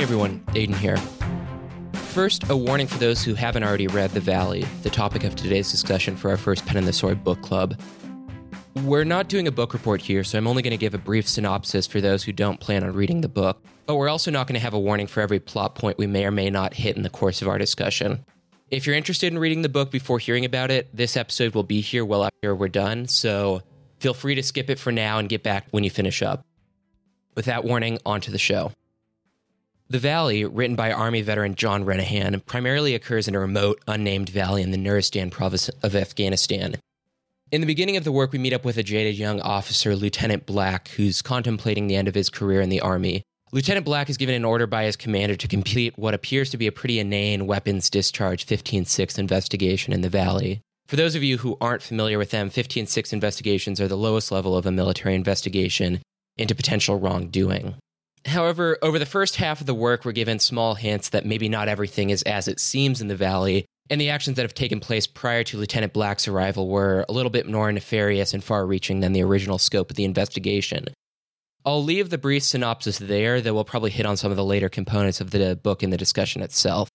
Hey everyone, Adin here. First, a warning for those who haven't already read The Valley, the topic of today's discussion for our first Pen and the Sword book club. We're not doing a book report here, so I'm only going to give a brief synopsis for those who don't plan on reading the book. But we're also not going to have a warning for every plot point we may or may not hit in the course of our discussion. If you're interested in reading the book before hearing about it, this episode will be here well after we're done, so feel free to skip it for now and get back when you finish up. With that warning, on to the show. The Valley, written by Army veteran John Renehan, primarily occurs in a remote, unnamed valley in the Nuristan province of Afghanistan. In the beginning of the work, we meet up with a jaded young officer, Lieutenant Black, who's contemplating the end of his career in the Army. Lieutenant Black is given an order by his commander to complete what appears to be a pretty inane weapons discharge 15-6 investigation in the Valley. For those of you who aren't familiar with them, 15-6 investigations are the lowest level of a military investigation into potential wrongdoing. However, over the first half of the work, we're given small hints that maybe not everything is as it seems in the Valley, and the actions that have taken place prior to Lieutenant Black's arrival were a little bit more nefarious and far reaching than the original scope of the investigation. I'll leave the brief synopsis there, though we'll probably hit on some of the later components of the book in the discussion itself.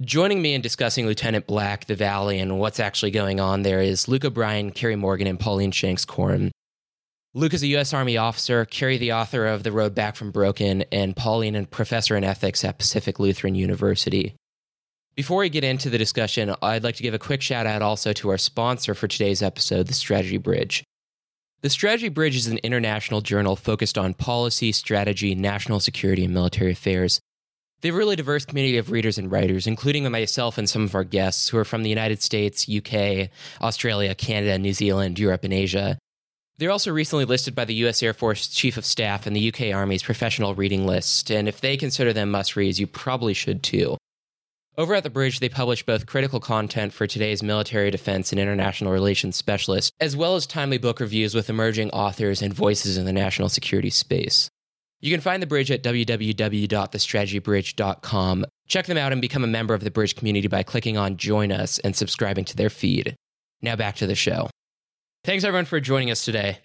Joining me in discussing Lieutenant Black, the Valley, and what's actually going on there is Luke O'Brien, Carrie Morgan, and Pauline Shanks Kaurin. Luke is a U.S. Army officer, Carrie, the author of The Road Back from Broken, and Pauline, a professor in ethics at Pacific Lutheran University. Before we get into the discussion, I'd like to give a quick shout out also to our sponsor for today's episode, The Strategy Bridge. The Strategy Bridge is an international journal focused on policy, strategy, national security, and military affairs. They have a really diverse community of readers and writers, including myself and some of our guests who are from the United States, UK, Australia, Canada, New Zealand, Europe, and Asia. They're also recently listed by the U.S. Air Force Chief of Staff and the UK Army's professional reading list, and if they consider them must reads, you probably should too. Over at The Bridge, they publish both critical content for today's military defense and international relations specialists, as well as timely book reviews with emerging authors and voices in the national security space. You can find The Bridge at www.thestrategybridge.com. Check them out and become a member of the Bridge community by clicking on Join Us and subscribing to their feed. Now back to the show. Thanks everyone for joining us today.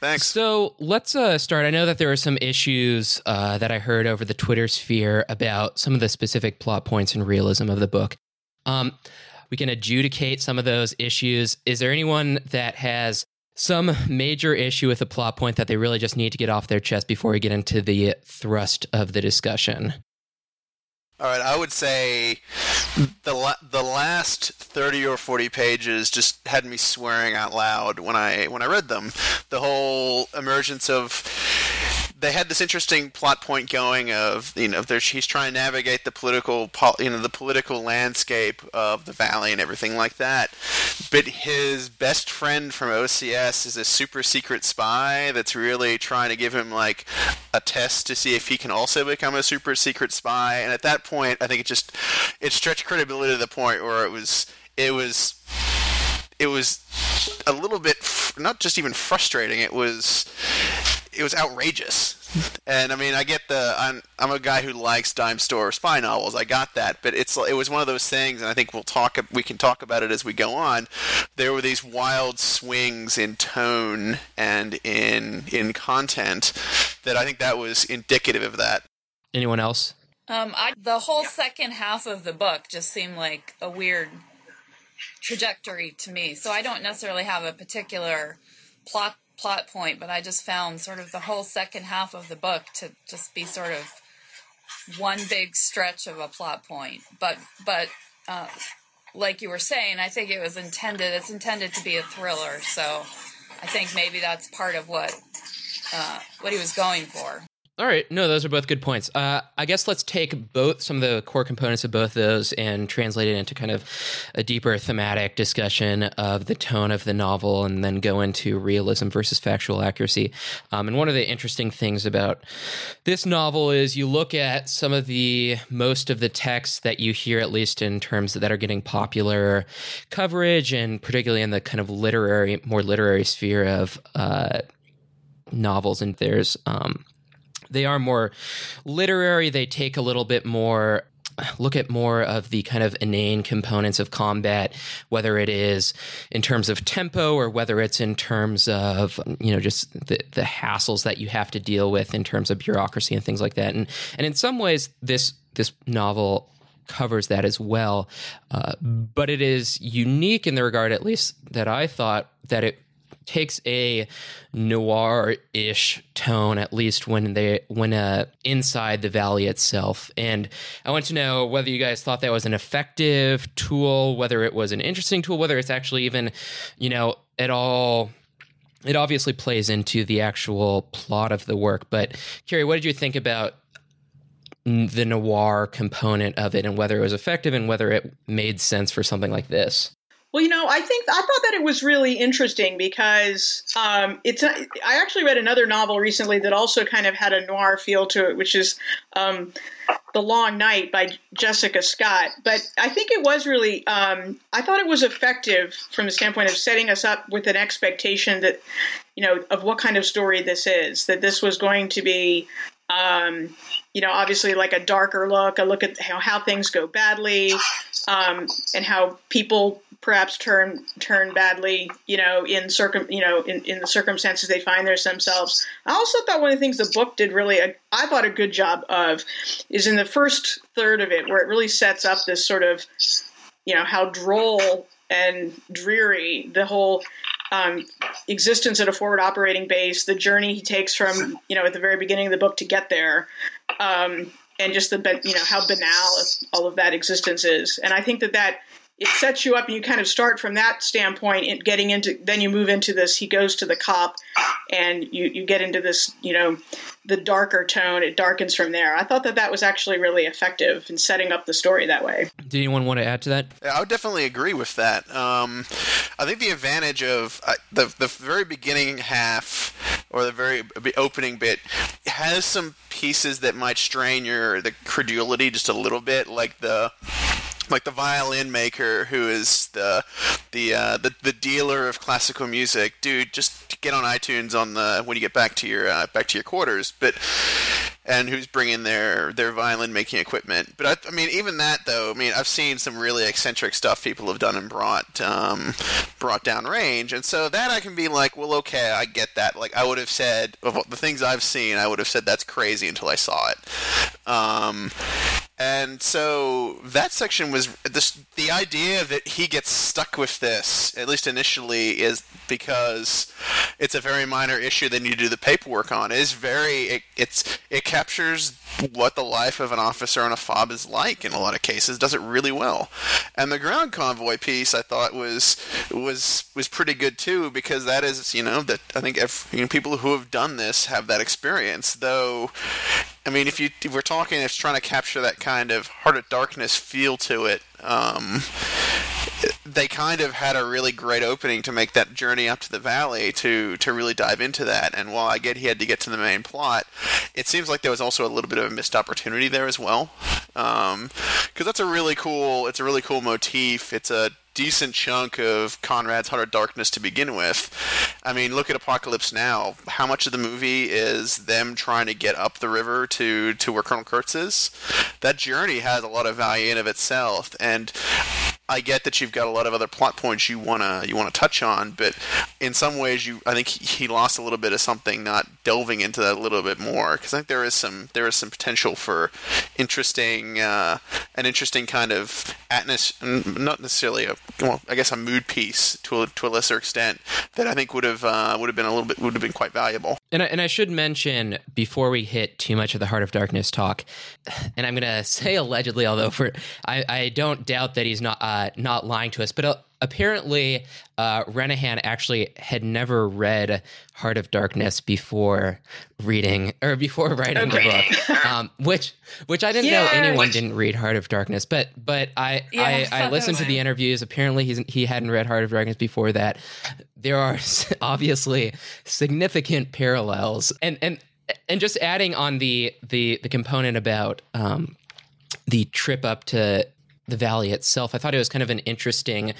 Thanks. So let's uh, start. I know that there are some issues uh, that I heard over the Twitter sphere about some of the specific plot points and realism of the book. Um, we can adjudicate some of those issues. Is there anyone that has some major issue with a plot point that they really just need to get off their chest before we get into the thrust of the discussion? All right, I would say the la- the last thirty or forty pages just had me swearing out loud when I when I read them. The whole emergence of they had this interesting plot point going of you know he's trying to navigate the political you know the political landscape of the valley and everything like that. But his best friend from OCS is a super secret spy that's really trying to give him like a test to see if he can also become a super secret spy. And at that point I think it just it stretched credibility to the point where it was it was it was a little bit not just even frustrating it was it was outrageous. and I mean, I get the I'm I'm a guy who likes dime store spy novels. I got that, but it's it was one of those things, and I think we'll talk we can talk about it as we go on. There were these wild swings in tone and in in content that I think that was indicative of that. Anyone else? Um, I, the whole second half of the book just seemed like a weird trajectory to me. So I don't necessarily have a particular plot plot point, but I just found sort of the whole second half of the book to just be sort of one big stretch of a plot point. But but uh, like you were saying, I think it was intended. It's intended to be a thriller, so I think maybe that's part of what uh, what he was going for. All right. No, those are both good points. Uh, I guess let's take both some of the core components of both of those and translate it into kind of a deeper thematic discussion of the tone of the novel and then go into realism versus factual accuracy. Um, and one of the interesting things about this novel is you look at some of the most of the texts that you hear, at least in terms that are getting popular coverage, and particularly in the kind of literary, more literary sphere of uh, novels. And there's, um, they are more literary. They take a little bit more look at more of the kind of inane components of combat, whether it is in terms of tempo or whether it's in terms of you know just the the hassles that you have to deal with in terms of bureaucracy and things like that. And and in some ways, this this novel covers that as well. Uh, but it is unique in the regard, at least that I thought, that it takes a noir-ish tone at least when they when uh inside the valley itself. And i want to know whether you guys thought that was an effective tool whether it was an interesting tool whether it's actually even you know at all it obviously plays into the actual plot of the work. But Carrie what did you think about the noir component of it and whether it was effective and whether it made sense for something like this well, you know, I think I thought that it was really interesting because um, it's. I actually read another novel recently that also kind of had a noir feel to it, which is um, "The Long Night" by Jessica Scott. But I think it was really. Um, I thought it was effective from the standpoint of setting us up with an expectation that, you know, of what kind of story this is. That this was going to be um, you know, obviously like a darker look, a look at how, how things go badly, um, and how people perhaps turn turn badly, you know, in circum, you know, in, in the circumstances they find themselves. I also thought one of the things the book did really, a, I thought a good job of, is in the first third of it where it really sets up this sort of, you know, how droll and dreary the whole um, existence at a forward operating base, the journey he takes from, you know, at the very beginning of the book to get there, um, and just the you know how banal all of that existence is. And I think that that it sets you up and you kind of start from that standpoint and getting into then you move into this he goes to the cop and you you get into this you know the darker tone it darkens from there. I thought that that was actually really effective in setting up the story that way. Did anyone want to add to that? Yeah, i would definitely agree with that. Um, i think the advantage of uh, the, the very beginning half or the very opening bit has some pieces that might strain your the credulity just a little bit like the like the violin maker who is the the uh, the, the dealer of classical music. Dude, just get on iTunes on the when you get back to your uh, back to your quarters. But and who's bringing their their violin making equipment. But I, I, mean, even that though, I mean, I've seen some really eccentric stuff people have done and brought um, brought down range, and so that I can be like, well, okay, I get that. Like I would have said of the things I've seen, I would have said that's crazy until I saw it. Um, and so that section was this, the idea that he gets stuck with this, at least initially, is because it's a very minor issue that you do the paperwork on. It is very it, it's it captures what the life of an officer on a fob is like in a lot of cases. Does it really well, and the ground convoy piece I thought was was was pretty good too because that is you know that I think you know, people who have done this have that experience. Though, I mean, if you if we're talking, it's trying to capture that kind of heart of darkness feel to it. Um, they kind of had a really great opening to make that journey up to the valley to to really dive into that. And while I get he had to get to the main plot, it seems like there was also a little bit of a missed opportunity there as well. Because um, that's a really cool it's a really cool motif. It's a decent chunk of Conrad's Heart of Darkness to begin with. I mean, look at Apocalypse Now. How much of the movie is them trying to get up the river to, to where Colonel Kurtz is? That journey has a lot of value in of itself, and I get that you've got a lot of other plot points you wanna you wanna touch on, but in some ways, you I think he lost a little bit of something not delving into that a little bit more because I think there is some there is some potential for interesting uh, an interesting kind of atmosphere, not necessarily a well, I guess a mood piece to a, to a lesser extent that I think would have uh, would have been a little bit would have been quite valuable. And I, and I should mention before we hit too much of the Heart of Darkness talk, and I'm to say allegedly, although for I, I don't doubt that he's not uh, not lying to us, but. Uh, apparently uh, Renehan actually had never read Heart of Darkness before reading or before writing okay. the book, um, which which I didn't yeah, know anyone which... didn't read Heart of Darkness, but but I yeah, I, I, I listened to the interviews. Apparently, he's he hadn't read Heart of Darkness before that. There are obviously significant parallels, and and and just adding on the the the component about um, the trip up to the valley itself. I thought it was kind of an interesting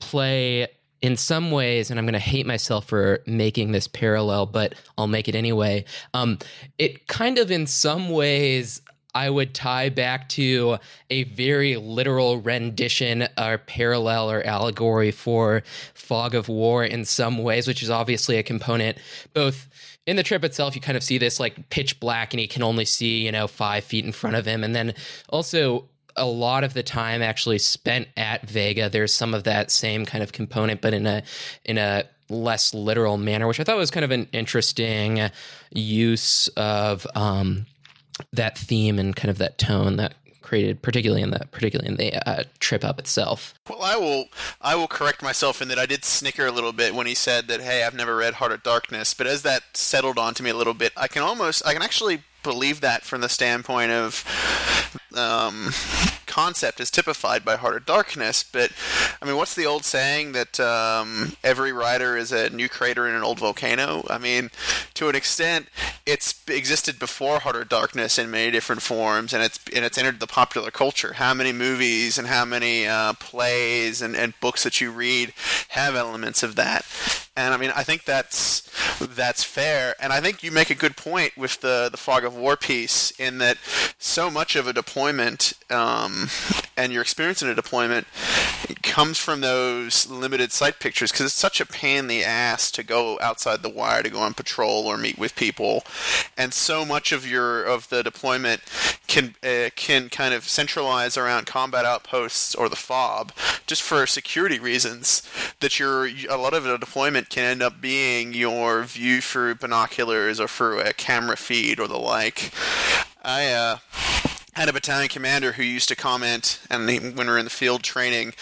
play in some ways, and I'm going to hate myself for making this parallel, but I'll make it anyway. Um, it kind of, in some ways, I would tie back to a very literal rendition or parallel or allegory for Fog of War in some ways, which is obviously a component both in the trip itself, you kind of see this like pitch black and he can only see, you know, five feet in front of him. And then also a lot of the time actually spent at Vega, there's some of that same kind of component, but in a in a less literal manner, which I thought was kind of an interesting use of um, that theme and kind of that tone that created, particularly in the particularly in the uh, trip up itself. Well, I will I will correct myself in that I did snicker a little bit when he said that hey I've never read Heart of Darkness, but as that settled onto me a little bit, I can almost I can actually believe that from the standpoint of um, concept is typified by Heart of Darkness. But I mean, what's the old saying that um, every writer is a new crater in an old volcano? I mean, to an extent, it's existed before Heart of Darkness in many different forms, and it's and it's entered the popular culture. How many movies and how many uh, plays and, and books that you read have elements of that? And I mean, I think that's that's fair. And I think you make a good point with the the fog of war piece in that so much of a deployment um, and your experience in a deployment comes from those limited sight pictures because it's such a pain in the ass to go outside the wire to go on patrol or meet with people, and so much of your of the deployment can uh, can kind of centralize around combat outposts or the FOB just for security reasons that your a lot of the deployment can end up being your view through binoculars or through a camera feed or the like. I uh, had a battalion commander who used to comment, and when we were in the field training,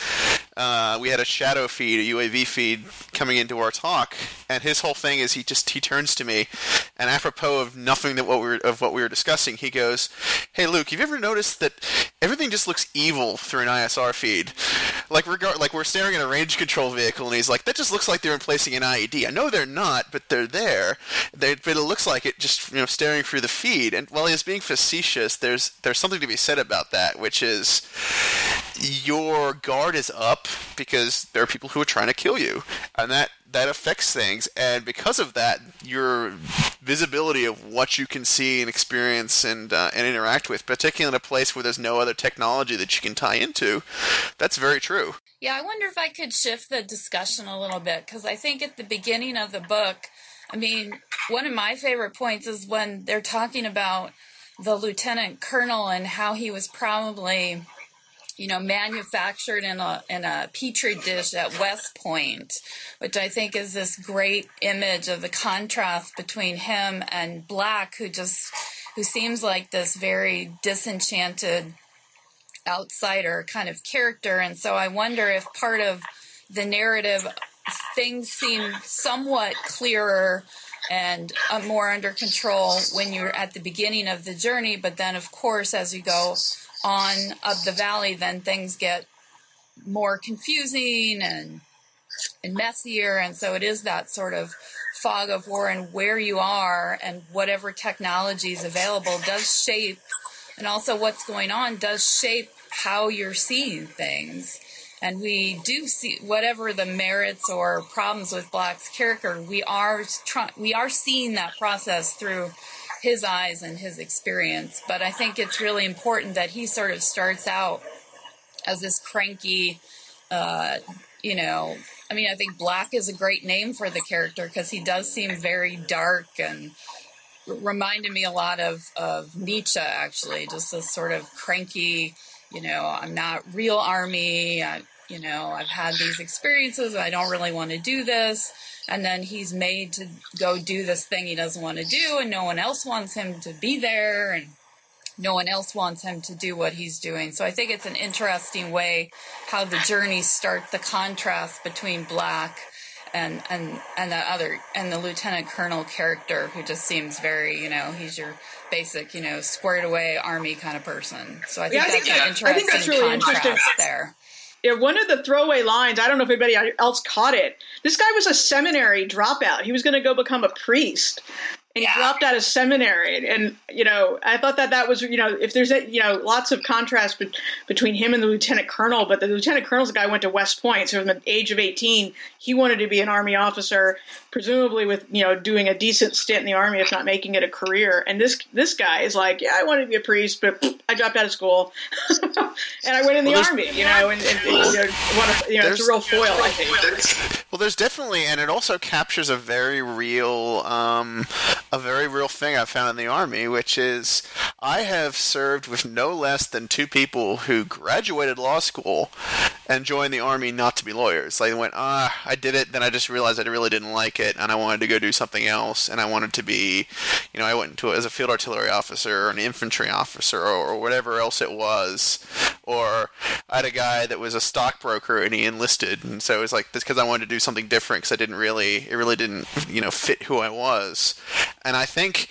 uh, we had a shadow feed, a UAV feed coming into our TOC, and his whole thing is he just he turns to me, and apropos of nothing that what we were of what we were discussing, he goes, "Hey Luke, have you ever noticed that everything just looks evil through an ISR feed? Like regard like we're staring at a range control vehicle, and he's like, that just looks like they're replacing an IED. I know they're not, but they're there. They, but it looks like it just you know staring through the feed. And while he's being facetious, there's there's something to be said about that, which is your guard is up because there are people who are trying to kill you, and that that affects things. And because of that, your visibility of what you can see and experience and uh, and interact with, particularly in a place where there's no other technology that you can tie into, that's very true. Yeah, I wonder if I could shift the discussion a little bit because I think at the beginning of the book, I mean, one of my favorite points is when they're talking about the lieutenant colonel and how he was probably you know, manufactured in a in a petri dish at West Point, which I think is this great image of the contrast between him and Black, who just who seems like this very disenchanted outsider kind of character. And so I wonder if part of the narrative things seem somewhat clearer and uh, more under control when you're at the beginning of the journey, but then of course as you go on up the valley, then things get more confusing and and messier. And so it is that sort of fog of war and where you are and whatever technology is available does shape and also what's going on does shape how you're seeing things. And we do see whatever the merits or problems with Black's character, we are we are seeing that process through his eyes and his experience. But I think it's really important that he sort of starts out as this cranky, uh, you know. I mean, I think Black is a great name for the character because he does seem very dark and reminded me a lot of, of Nietzsche, actually, just this sort of cranky, you know, I'm not real army. I, you know, I've had these experiences. I don't really want to do this and then he's made to go do this thing he doesn't want to do and no one else wants him to be there and no one else wants him to do what he's doing. So i think it's an interesting way how the journey starts the contrast between black and and and the other and the lieutenant colonel character who just seems very you know he's your basic you know squared away army kind of person. So i think yeah, that's I think, an interesting I think that's really contrast there yeah, one of the throwaway lines, I don't know if anybody else caught it. This guy was a seminary dropout. He was going to go become a priest. and Yeah. he dropped out of seminary. And, you know, I thought that that was you know if there's a, you know lots of contrast be- between him and the lieutenant colonel, but the lieutenant colonel's guy went to West Point, so from the age of 18, he wanted to be an army officer, presumably with you know doing a decent stint in the army, if not making it a career. And this this guy is like, yeah, I wanted to be a priest, but I dropped out of school, and I went in the Well, army. You know, and, and, and, you know, what a, you know, it's a real foil, I think. Well, there's definitely, and it also captures a very real, um, a very real thing I found in the army, which is I have served with no less than two people who graduated law school and joined the army not to be lawyers. They went, ah, I did it, then I just realized I really didn't like it, and I wanted to go do something else, and I wanted to be, you know, I went into it as a field artillery officer or an infantry officer or, or whatever else it was, or I had a guy that was a stockbroker and he enlisted, and so it was like this because I wanted to do something different because I didn't really, it really didn't, you know, fit who I was, and I think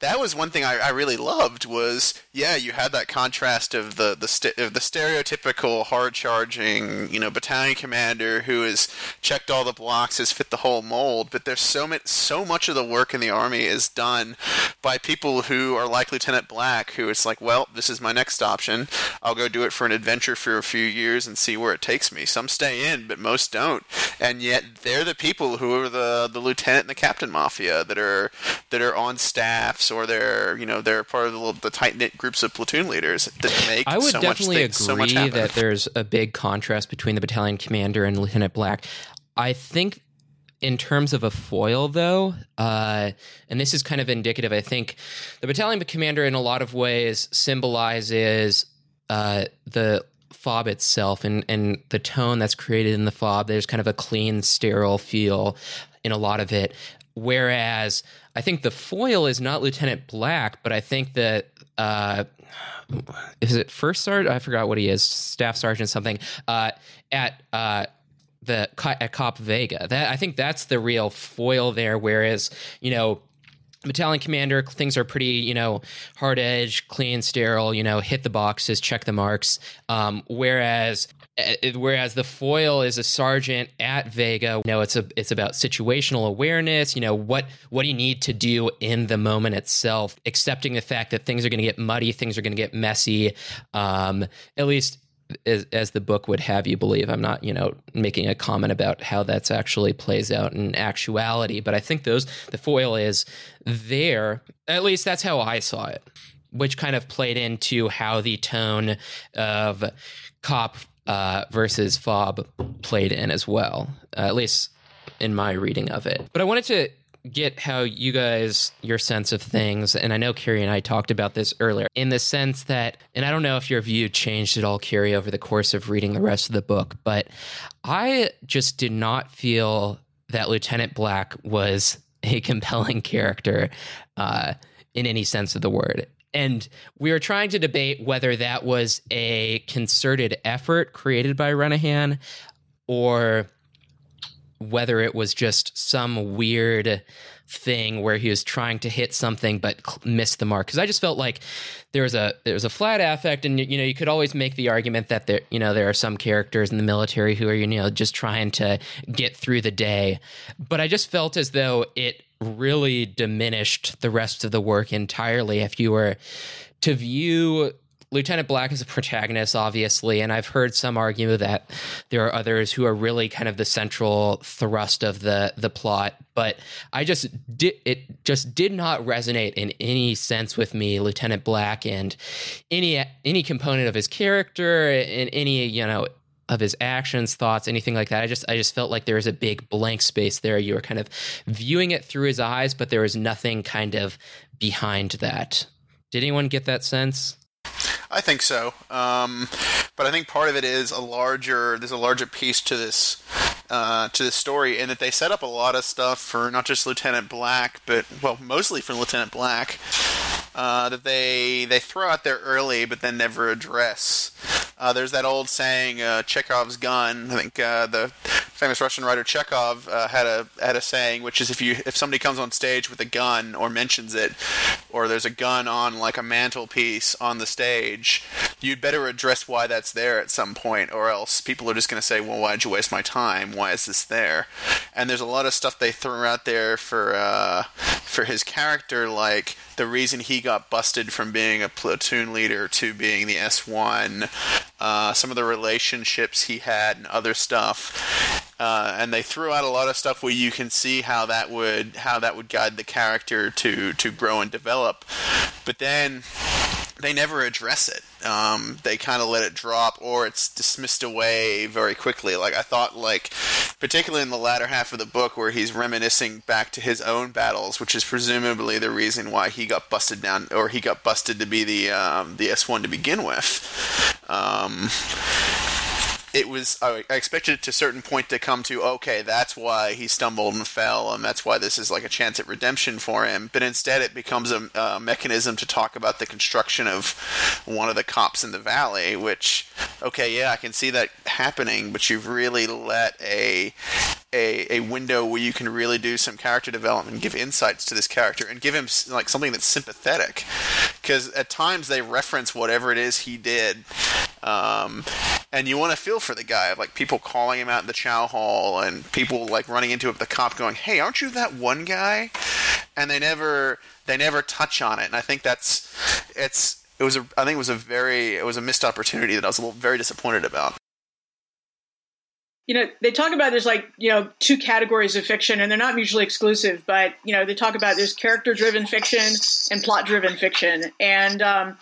that was one thing I, I really loved was yeah you had that contrast of the the, st- of the stereotypical hard charging you know battalion commander who has checked all the blocks has fit the whole mold but there's so much so much of the work in the army is done by people who are like Lieutenant Black who it's like well this is my next option. I'll go do it for an adventure for a few years and see where it takes me. Some stay in but most don't. And yet they're the people who are the the lieutenant and the captain mafia that are that are on staffs or they're you know they're part of the, the tight knit groups of platoon leaders that make I would so definitely much so agree happen. that there's a big contrast between the battalion commander and Lieutenant Black. I think, in terms of a foil, though, uh, and this is kind of indicative, I think the battalion commander, in a lot of ways, symbolizes uh, the fob itself and, and the tone that's created in the fob. There's kind of a clean, sterile feel in a lot of it. Whereas I think the foil is not Lieutenant Black, but I think that uh, is it first sergeant? I forgot what he is, staff sergeant something. Uh, at uh, the at Cop Vega, that I think that's the real foil there. Whereas you know battalion commander things are pretty you know hard edge clean sterile you know hit the boxes check the marks um, whereas whereas the foil is a sergeant at vega you know it's a it's about situational awareness you know what what do you need to do in the moment itself accepting the fact that things are going to get muddy things are going to get messy um, at least as, as the book would have you believe. I'm not, you know, making a comment about how that's actually plays out in actuality, but I think those the foil is there. At least that's how I saw it, which kind of played into how the tone of cop uh, versus fob played in as well. Uh, at least in my reading of it. But I wanted to get how you guys your sense of things and i know carrie and i talked about this earlier in the sense that and i don't know if your view changed at all carrie over the course of reading the rest of the book but i just did not feel that lieutenant black was a compelling character uh, in any sense of the word and we were trying to debate whether that was a concerted effort created by renehan or whether it was just some weird thing where he was trying to hit something but missed the mark. Because i just felt like there was a there was a flat affect and you know you could always make the argument that there you know there are some characters in the military who are you know just trying to get through the day. But i just felt as though it really diminished the rest of the work entirely if you were to view Lieutenant Black is a protagonist, obviously, and I've heard some argue that there are others who are really kind of the central thrust of the the plot. But I just did it just did not resonate in any sense with me, Lieutenant Black, and any any component of his character and any you know of his actions, thoughts, anything like that. I just I just felt like there was a big blank space there. You were kind of viewing it through his eyes, but there was nothing kind of behind that. Did anyone get that sense? I think so, um, but I think part of it is a larger. There's a larger piece to this uh, to this story, in that they set up a lot of stuff for not just Lieutenant Black, but well, mostly for Lieutenant Black. Uh, that they they throw out there early, but then never address. Uh, there's that old saying, uh, Chekhov's gun. I think uh, the famous Russian writer Chekhov uh, had a had a saying, which is if you if somebody comes on stage with a gun or mentions it, or there's a gun on like a mantelpiece on the stage, you'd better address why that's there at some point, or else people are just going to say, "Well, why'd you waste my time? Why is this there?" And there's a lot of stuff they threw out there for uh, for his character, like the reason he got busted from being a platoon leader to being the S1, uh, some of the relationships he had, and other stuff. Uh, and they threw out a lot of stuff where you can see how that would how that would guide the character to to grow and develop. But then they never address it. Um, they kind of let it drop, or it's dismissed away very quickly. Like I thought, like particularly in the latter half of the book, where he's reminiscing back to his own battles, which is presumably the reason why he got busted down, or he got busted to be the um, the S one to begin with. Um, it was I expected it to a certain point to come to okay that's why he stumbled and fell and that's why this is like a chance at redemption for him. But instead it becomes a, a mechanism to talk about the construction of one of the cops in the valley which okay yeah I can see that happening but you've really let a a, a window where you can really do some character development, give insights to this character, and give him like something that's sympathetic. Because at times they reference whatever it is he did, um, and you want to feel for the guy, like people calling him out in the chow hall, and people like running into the cop, going, "Hey, aren't you that one guy?" And they never they never touch on it, and I think that's it's it was a I think it was a very it was a missed opportunity that I was a little very disappointed about you know they talk about there's like you know two categories of fiction and they're not mutually exclusive but you know they talk about there's character driven fiction and plot driven fiction. And um,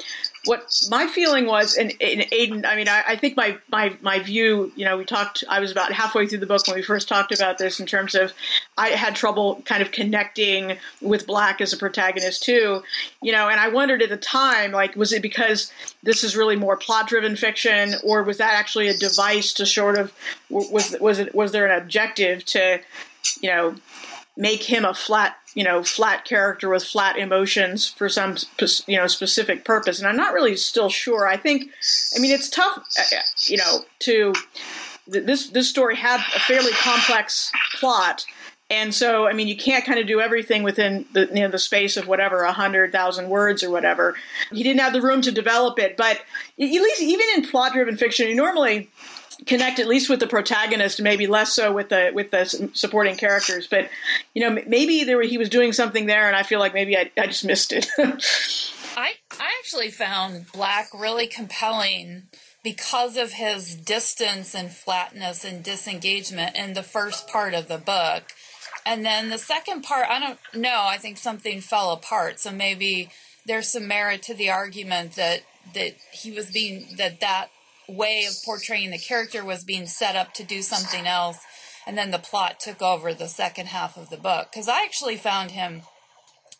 what my feeling was, and, and Adin, I mean, I, I, think my, my, my view, you know, we talked, I was about halfway through the book when we first talked about this in terms of I had trouble kind of connecting with Black as a protagonist too, you know, and I wondered at the time, like, was it because this is really more plot driven fiction or was that actually a device to sort of, was, was it, was there an objective to, you know, make him a flat you know flat character with flat emotions for some you know specific purpose and i'm not really still sure. I think i mean it's tough uh, uh, you know to this this story had a fairly complex plot and so i mean you can't kind of do everything within the you know the space of whatever a hundred thousand words or whatever. He didn't have the room to develop it but at least even in plot driven fiction you normally connect at least with the protagonist, maybe less so with the with the supporting characters. But you know, maybe there he was doing something there, and I feel like maybe I, I just missed it. I I actually found Black really compelling because of his distance and flatness and disengagement in the first part of the book. And then the second part, I don't know, I think something fell apart. So maybe there's some merit to the argument that that he was being that that way of portraying the character was being set up to do something else and then the plot took over the second half of the book. Because i actually found him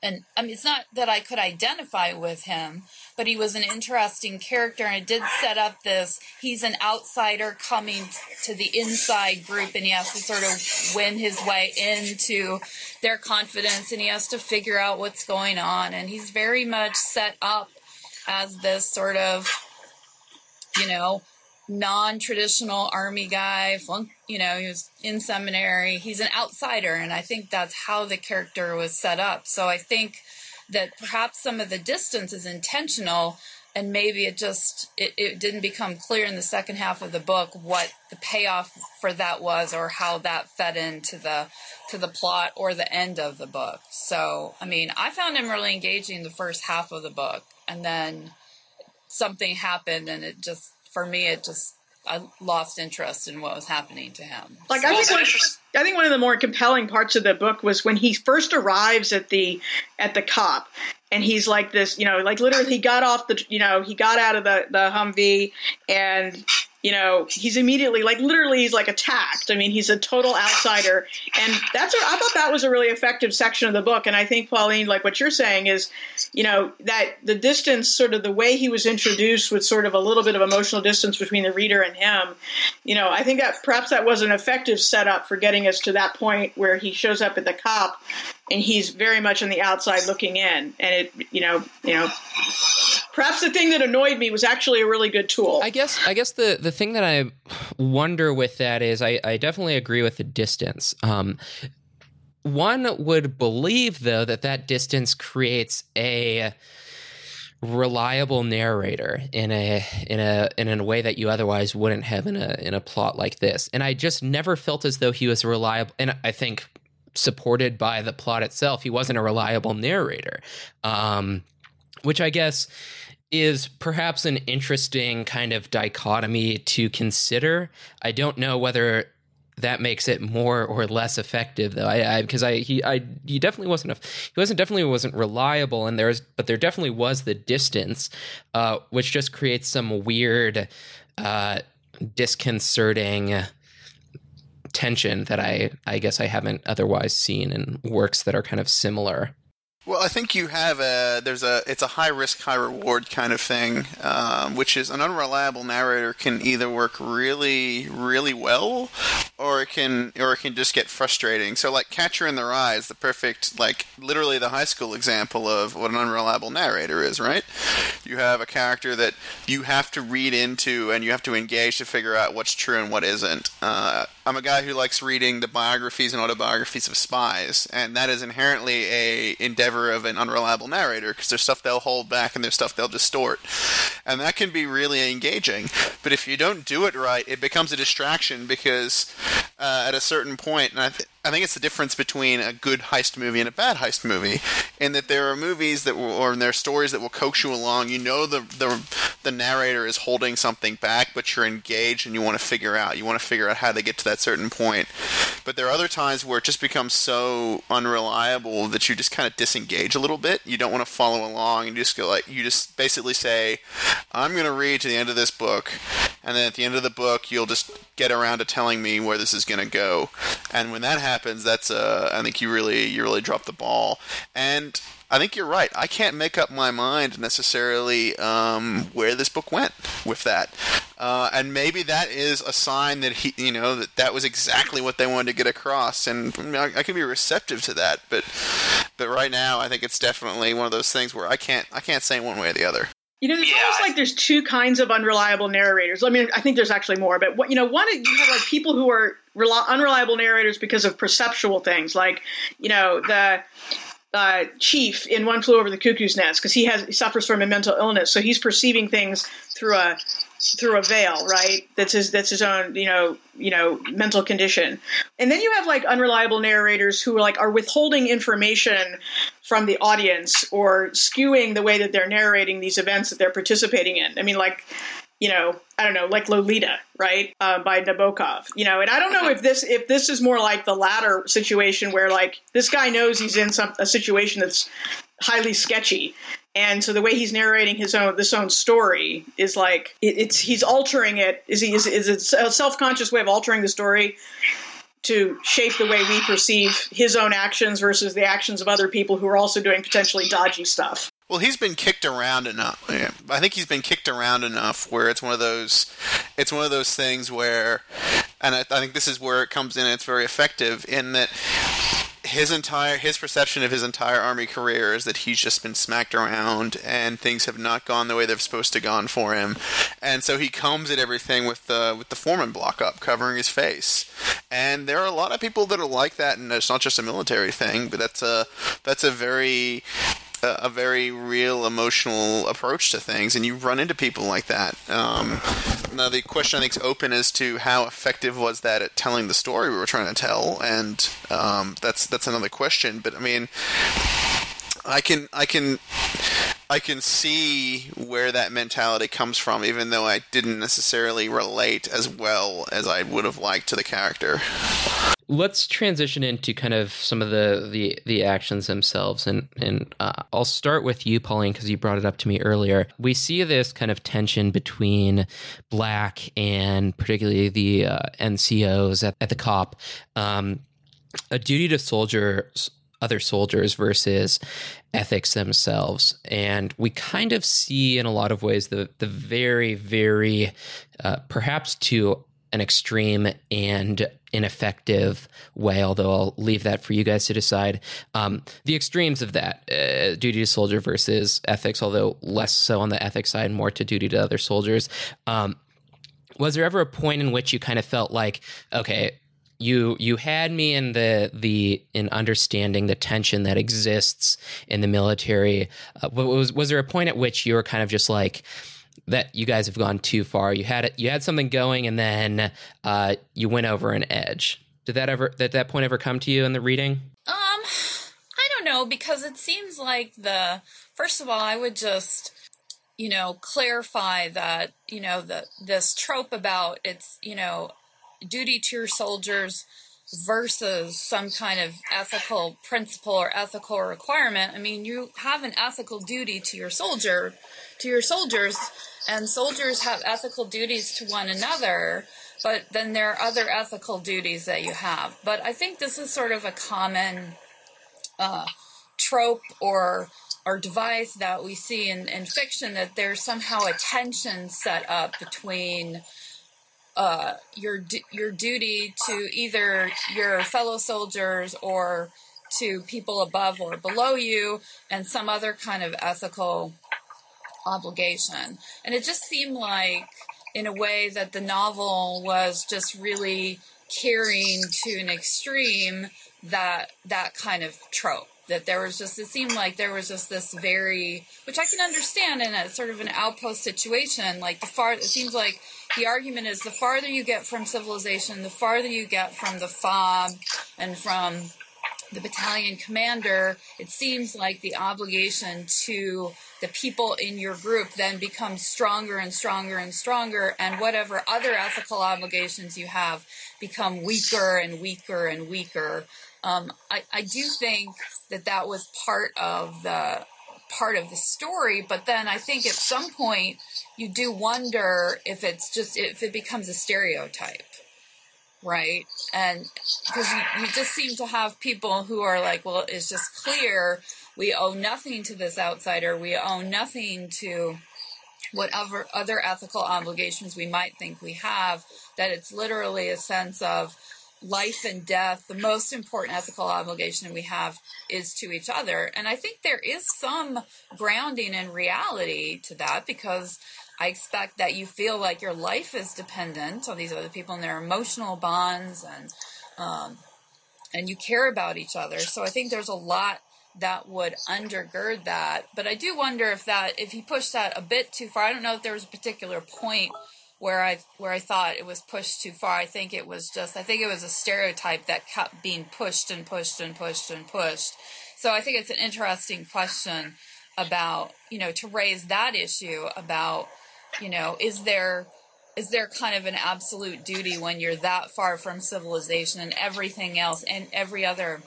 and i mean it's not that i could identify with him but he was an interesting character and it did set up this he's an outsider coming to the inside group and he has to sort of win his way into their confidence and he has to figure out what's going on and he's very much set up as this sort of you know, non-traditional army guy you know he was in seminary. He's an outsider and i think that's how the character was set up. So i think that perhaps some of the distance is intentional and maybe it just it, it didn't become clear in the second half of the book what the payoff for that was or how that fed into the to the plot or the end of the book. So i mean i found him really engaging the first half of the book and then something happened and it just for me it just I lost interest in what was happening to him. Like I think, one, I think one of the more compelling parts of the book was when he first arrives at the at the cop, and he's like this, you know, like literally he got off the, you know, he got out of the the Humvee, and you know, he's immediately like literally he's like attacked. I mean, he's a total outsider, and that's a, I thought that was a really effective section of the book. And I think Pauline, like what you're saying is, you know, that the distance, sort of the way he was introduced, with sort of a little bit of emotional distance between the reader and him. You know, I think that perhaps that was an effective setup for getting us to that point where he shows up at the cop and he's very much on the outside looking in and it you know you know perhaps the thing that annoyed me was actually a really good tool. I guess I guess the the thing that I wonder with that is I, I definitely agree with the distance. Um, one would believe though that that distance creates a reliable narrator in a in a in a way that you otherwise wouldn't have in a in a plot like this. And I just never felt as though he was reliable and I think supported by the plot itself, he wasn't a reliable narrator. Um, which I guess is perhaps an interesting kind of dichotomy to consider. I don't know whether that makes it more or less effective though i because I, I, he i he definitely wasn't a, he wasn't definitely wasn't reliable and there's but there definitely was the distance uh, which just creates some weird uh, disconcerting tension that i i guess i haven't otherwise seen in works that are kind of similar well, I think you have a there's a it's a high risk high reward kind of thing, um, which is an unreliable narrator can either work really really well, or it can or it can just get frustrating. So like Catcher in the Rye is the perfect like literally the high school example of what an unreliable narrator is. Right? You have a character that you have to read into and you have to engage to figure out what's true and what isn't. Uh, I'm a guy who likes reading the biographies and autobiographies of spies, and that is inherently a endeavor of an unreliable narrator because there's stuff they'll hold back and there's stuff they'll distort, and that can be really engaging. But if you don't do it right, it becomes a distraction because uh, at a certain point, and I, th- I think it's the difference between a good heist movie and a bad heist movie, in that there are movies that will, or there are stories that will coax you along. You know the the the narrator is holding something back, but you're engaged and you want to figure out. You want to figure out how they get to that certain point. But there are other times where it just becomes so unreliable that you just kind of disengage a little bit. You don't want to follow along, and just go like you just basically say, "I'm going to read to the end of this book," and then at the end of the book, you'll just get around to telling me where this is going to go. And when that happens, that's uh, I think you really you really drop the ball. And I think you're right. I can't make up my mind necessarily um, where this book went with that, uh, and maybe that is a sign that he, you know, that that was exactly what they wanted to get across, and I, mean, I, I can be receptive to that. But, but right now, I think it's definitely one of those things where I can't, I can't say one way or the other. You know, it's yeah. almost like there's two kinds of unreliable narrators. I mean, I think there's actually more, but what, you know, one you have like people who are unreliable narrators because of perceptual things, like you know the uh, chief in One Flew Over the Cuckoo's Nest because he has he suffers from a mental illness, so he's perceiving things through a through a veil, right? That's his that's his own you know you know mental condition. And then you have like unreliable narrators who are like are withholding information from the audience or skewing the way that they're narrating these events that they're participating in. I mean, like you know, I don't know, like Lolita, right, uh, by Nabokov, you know. And I don't know if this if this is more like the latter situation where like this guy knows he's in some a situation that's highly sketchy, and so the way he's narrating his own this own story is like it, it's he's altering it. Is he is, is it a self conscious way of altering the story? To shape the way we perceive his own actions versus the actions of other people who are also doing potentially dodgy stuff. Well, he's been kicked around enough. I think he's been kicked around enough where it's one of those, it's one of those things where, and I, I think this is where it comes in. It's very effective in that his entire his perception of his entire army career is that he's just been smacked around and things have not gone the way they're supposed to gone for him, and so he comes at everything with the with the foreman block up covering his face. And there are a lot of people that are like that, and it's not just a military thing, but that's a that's a very a, very real emotional approach to things, and you run into people like that. Um, now, the question I think is open as to how effective was that at telling the story we were trying to tell, and um, that's that's another question. But I mean, I can I can I can see where that mentality comes from, even though I didn't necessarily relate as well as I would have liked to the character. Let's transition into kind of some of the the, the actions themselves, and and uh, I'll start with you, Pauline, because you brought it up to me earlier. We see this kind of tension between Black and particularly the uh, NCOs at, at the COP. Um, a duty to soldiers other soldiers versus ethics themselves. And we kind of see in a lot of ways the the very, very uh, perhaps to an extreme and ineffective way, although I'll leave that for you guys to decide. Um, the extremes of that uh, duty to soldier versus ethics, although less so on the ethics side, more to duty to other soldiers. Um, was there ever a point in which you kind of felt like, okay, you you had me in the the in understanding the tension that exists in the military. Uh, was was there a point at which you were kind of just like that you guys have gone too far? You had it, you had something going, and then uh, you went over an edge. Did that ever did that point ever come to you in the reading? Um, I don't know because it seems like the first of all, I would just you know clarify that you know the this trope about it's you know duty to your soldiers versus some kind of ethical principle or ethical requirement. I mean, you have an ethical duty to your soldier, to your soldiers, and soldiers have ethical duties to one another, but then there are other ethical duties that you have. But I think this is sort of a common uh, trope or or device that we see in, in fiction that there's somehow a tension set up between uh, your your duty to either your fellow soldiers or to people above or below you, and some other kind of ethical obligation. And it just seemed like, in a way, that the novel was just really carrying to an extreme that that kind of trope that there was just it seemed like there was just this very which I can understand in a sort of an outpost situation like the far it seems like the argument is the farther you get from civilization the farther you get from the fob and from the battalion commander it seems like the obligation to the people in your group then becomes stronger and stronger and stronger and whatever other ethical obligations you have become weaker and weaker and weaker. Um, I, I do think that that was part of the part of the story, but then I think at some point you do wonder if it's just if it becomes a stereotype, right? And because you, you just seem to have people who are like, well, it's just clear. We owe nothing to this outsider, we owe nothing to whatever other ethical obligations we might think we have, that it's literally a sense of life and death, the most important ethical obligation we have is to each other. And I think there is some grounding in reality to that because I expect that you feel like your life is dependent on these other people and their emotional bonds and um, and you care about each other. So I think there's a lot that would undergird that. But I do wonder if that if he pushed that a bit too far. I don't know if there was a particular point where I where I thought it was pushed too far. I think it was just I think it was a stereotype that kept being pushed and pushed and pushed and pushed. So I think it's an interesting question about, you know, to raise that issue about, you know, is there is there kind of an absolute duty when you're that far from civilization and everything else and every other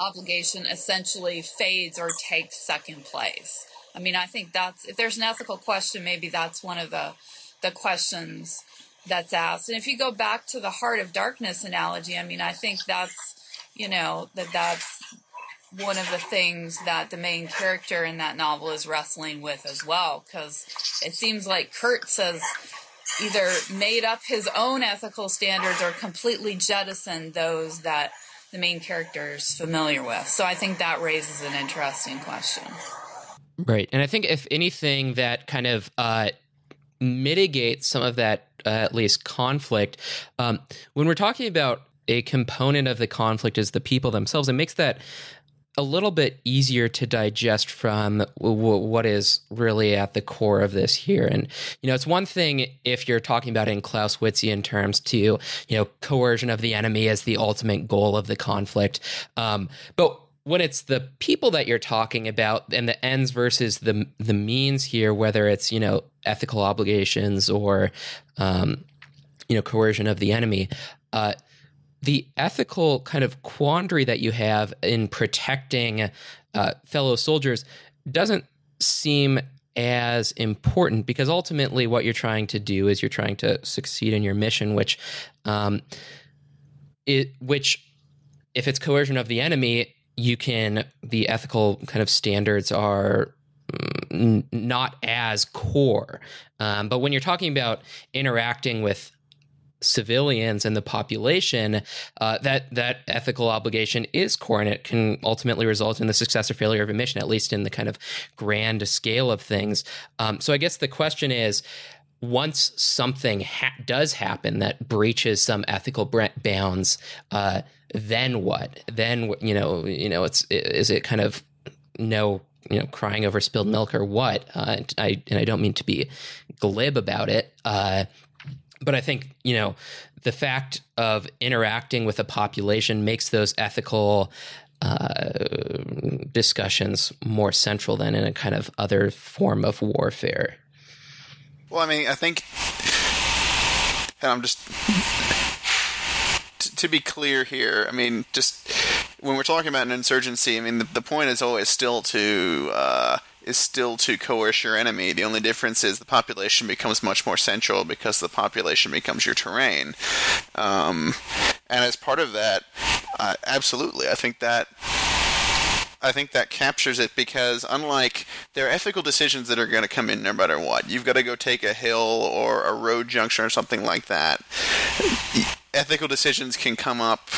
obligation essentially fades or takes second place? I mean, I think that's if there's an ethical question, maybe that's one of the the questions that's asked. And if you go back to the heart of darkness analogy, I mean, I think that's, you know, that that's one of the things that the main character in that novel is wrestling with as well. Because it seems like Kurtz has either made up his own ethical standards or completely jettisoned those that the main character is familiar with. So I think that raises an interesting question. Right. And I think, if anything, that kind of uh, mitigate some of that uh, at least conflict. Um, when we're talking about a component of the conflict is the people themselves, it makes that a little bit easier to digest from w- what is really at the core of this here. And, you know, it's one thing if you're talking about in Clausewitzian terms to, you know, coercion of the enemy as the ultimate goal of the conflict. Um, but when it's the people that you're talking about and the ends versus the the means here, whether it's you know ethical obligations or um, you know coercion of the enemy, uh, the ethical kind of quandary that you have in protecting uh, fellow soldiers doesn't seem as important because ultimately what you're trying to do is you're trying to succeed in your mission, which um, it which if it's coercion of the enemy you can the ethical kind of standards are mm, not as core. Um, but when you're talking about interacting with civilians and the population, uh, that that ethical obligation is core, and it can ultimately result in the success or failure of a mission, at least in the kind of grand scale of things. Um, so I guess the question is. Once something ha- does happen that breaches some ethical bounds, uh, then what? Then you know, you know, it's is it kind of no you know crying over spilled milk or what? Uh, I and I don't mean to be glib about it. Uh, but I think you know the fact of interacting with a population makes those ethical uh, discussions more central than in a kind of other form of warfare. Well, I mean, I think, and I'm just to be clear here. I mean, just when we're talking about an insurgency, I mean, the, the point is always still to uh, is still to coerce your enemy. The only difference is the population becomes much more central because the population becomes your terrain. Um, and as part of that, uh, absolutely, I think that I think that captures it because unlike there are ethical decisions that are going to come in no matter what. You've got to go take a hill or a road junction or something like that. Ethical decisions can come up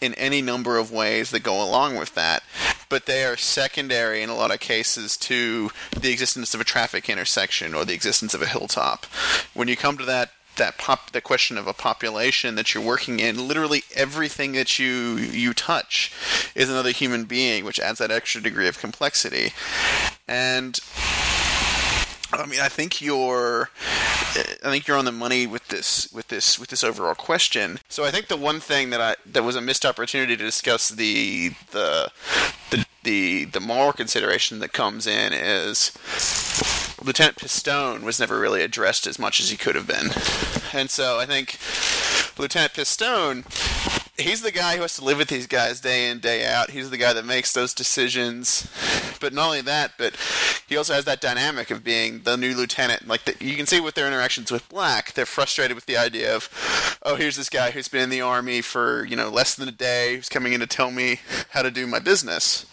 in any number of ways that go along with that, but they are secondary in a lot of cases to the existence of a traffic intersection or the existence of a hilltop. When you come to that that pop the question of a population that you're working in literally everything that you you touch is another human being which adds that extra degree of complexity and I mean, I think you're, I think you're on the money with this, with this, with this overall question. So I think the one thing that I that was a missed opportunity to discuss the the the the, the moral consideration that comes in is Lieutenant Pistone was never really addressed as much as he could have been, and so I think Lieutenant Pistone he's the guy who has to live with these guys day in day out. He's the guy that makes those decisions. But not only that, but he also has that dynamic of being the new lieutenant. Like the, you can see with their interactions with Black, they're frustrated with the idea of, oh, here's this guy who's been in the army for you know less than a day, who's coming in to tell me how to do my business.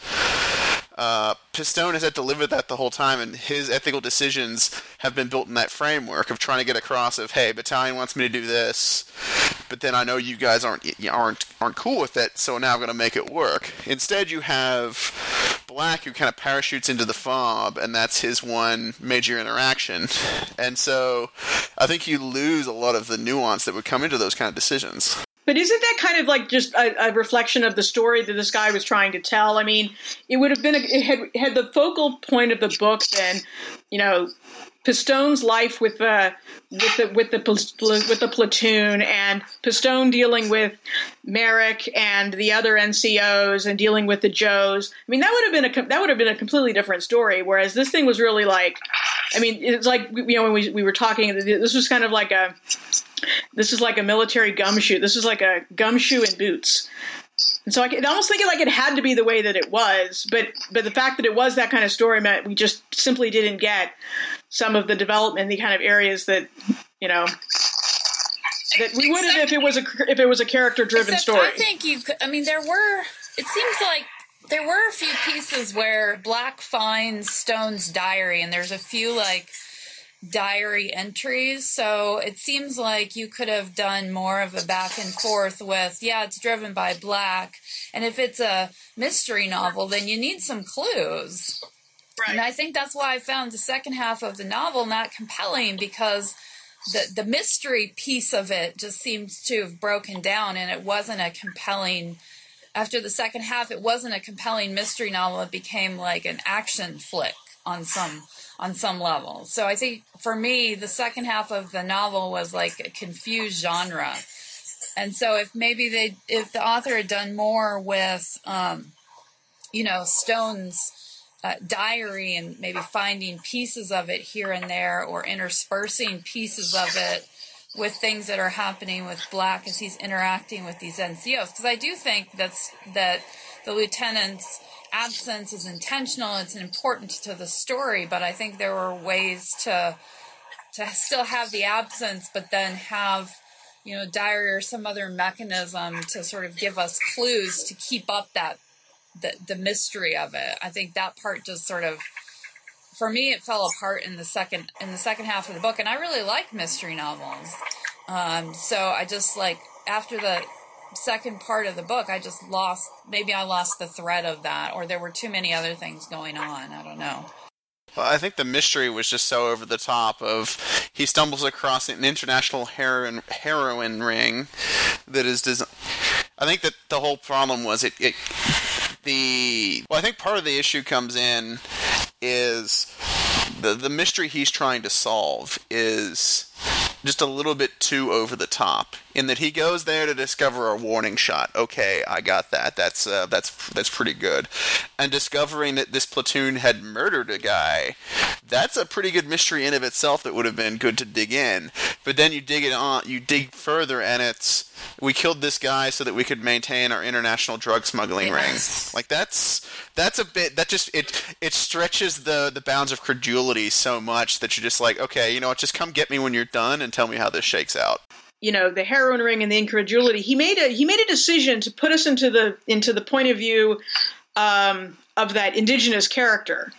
Uh, Pistone has had to live with that the whole time, and his ethical decisions have been built in that framework of trying to get across of, hey, battalion wants me to do this, but then I know you guys aren't aren't aren't cool with it, so now I'm going to make it work. Instead, you have Black who kind of parachutes into the fob, and that's his one major interaction, and so I think you lose a lot of the nuance that would come into those kind of decisions. But isn't that kind of like just a, a, reflection of the story that this guy was trying to tell? I mean, it would have been a, had had the focal point of the book been, you know, Pistone's life with the with the with the with the platoon and Pistone dealing with Merrick and the other NCOs and dealing with the Joes. I mean, that would have been a that would have been a completely different story. Whereas this thing was really like, I mean, it's like you know when we we were talking, this was kind of like a this is like a military gumshoe. This is like a gumshoe in boots. And so I could almost think like it had to be the way that it was, but but the fact that it was that kind of story meant we just simply didn't get some of the development, the kind of areas that you know that we would have if it was a if it was a character driven story. I think you. Could, I mean, there were. It seems like there were a few pieces where Black finds Stone's diary, and there's a few like diary entries. So it seems like you could have done more of a back and forth with, yeah, it's driven by black. And if it's a mystery novel, then you need some clues. Right. And I think that's why I found the second half of the novel not compelling because the the mystery piece of it just seems to have broken down and it wasn't a compelling after the second half it wasn't a compelling mystery novel it became like an action flick on some on some level. So I think for me, the second half of the novel was like a confused genre. And so if maybe they, if the author had done more with, um, you know, Stone's uh, diary and maybe finding pieces of it here and there or interspersing pieces of it with things that are happening with Black as he's interacting with these NCOs. Because I do think that's, that the lieutenants absence is intentional. It's important to the story, but I think there were ways to to still have the absence, but then have you know diary or some other mechanism to sort of give us clues to keep up that the the mystery of it. I think that part just sort of for me it fell apart in the second in the second half of the book and I really like mystery novels. Um, so I just like after the second part of the book, I just lost. Maybe I lost the thread of that, or there were too many other things going on. I don't know. Well, I think the mystery was just so over the top. Of he stumbles across an international heroin heroin ring that is designed. I think that the whole problem was it, it. The well, I think part of the issue comes in is the the mystery he's trying to solve is just a little bit too over the top in that he goes there to discover a warning shot. Okay, I got that. That's uh, that's that's pretty good. And discovering that this platoon had murdered a guy, that's a pretty good mystery in of itself that would have been good to dig in. But then you dig it on, you dig further, and it's we killed this guy so that we could maintain our international drug smuggling yes. ring. Like that's that's a bit that just it it stretches the the bounds of credulity so much that you're just like, okay, you know what, just come get me when you're done and tell me how this shakes out you know the heroin ring and the incredulity he made a he made a decision to put us into the into the point of view um, of that indigenous character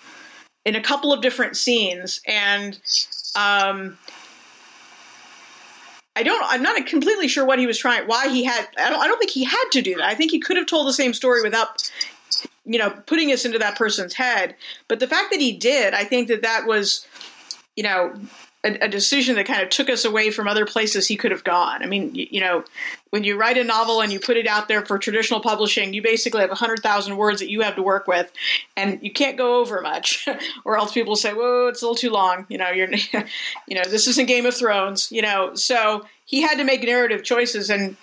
in a couple of different scenes and um, I don't. I'm not completely sure what he was trying. Why he had. I don't. I don't think he had to do that. I think he could have told the same story without, you know, putting us into that person's head. But the fact that he did, I think that that was, you know, a, a, decision that kind of took us away from other places he could have gone. I mean, you, you, know, when you write a novel and you put it out there for traditional publishing, you basically have 100,000 words that you have to work with, and you can't go over much, or else people say, whoa, it's a little too long. You know, you're, you know, this isn't Game of Thrones, you know. So he had to make narrative choices, and,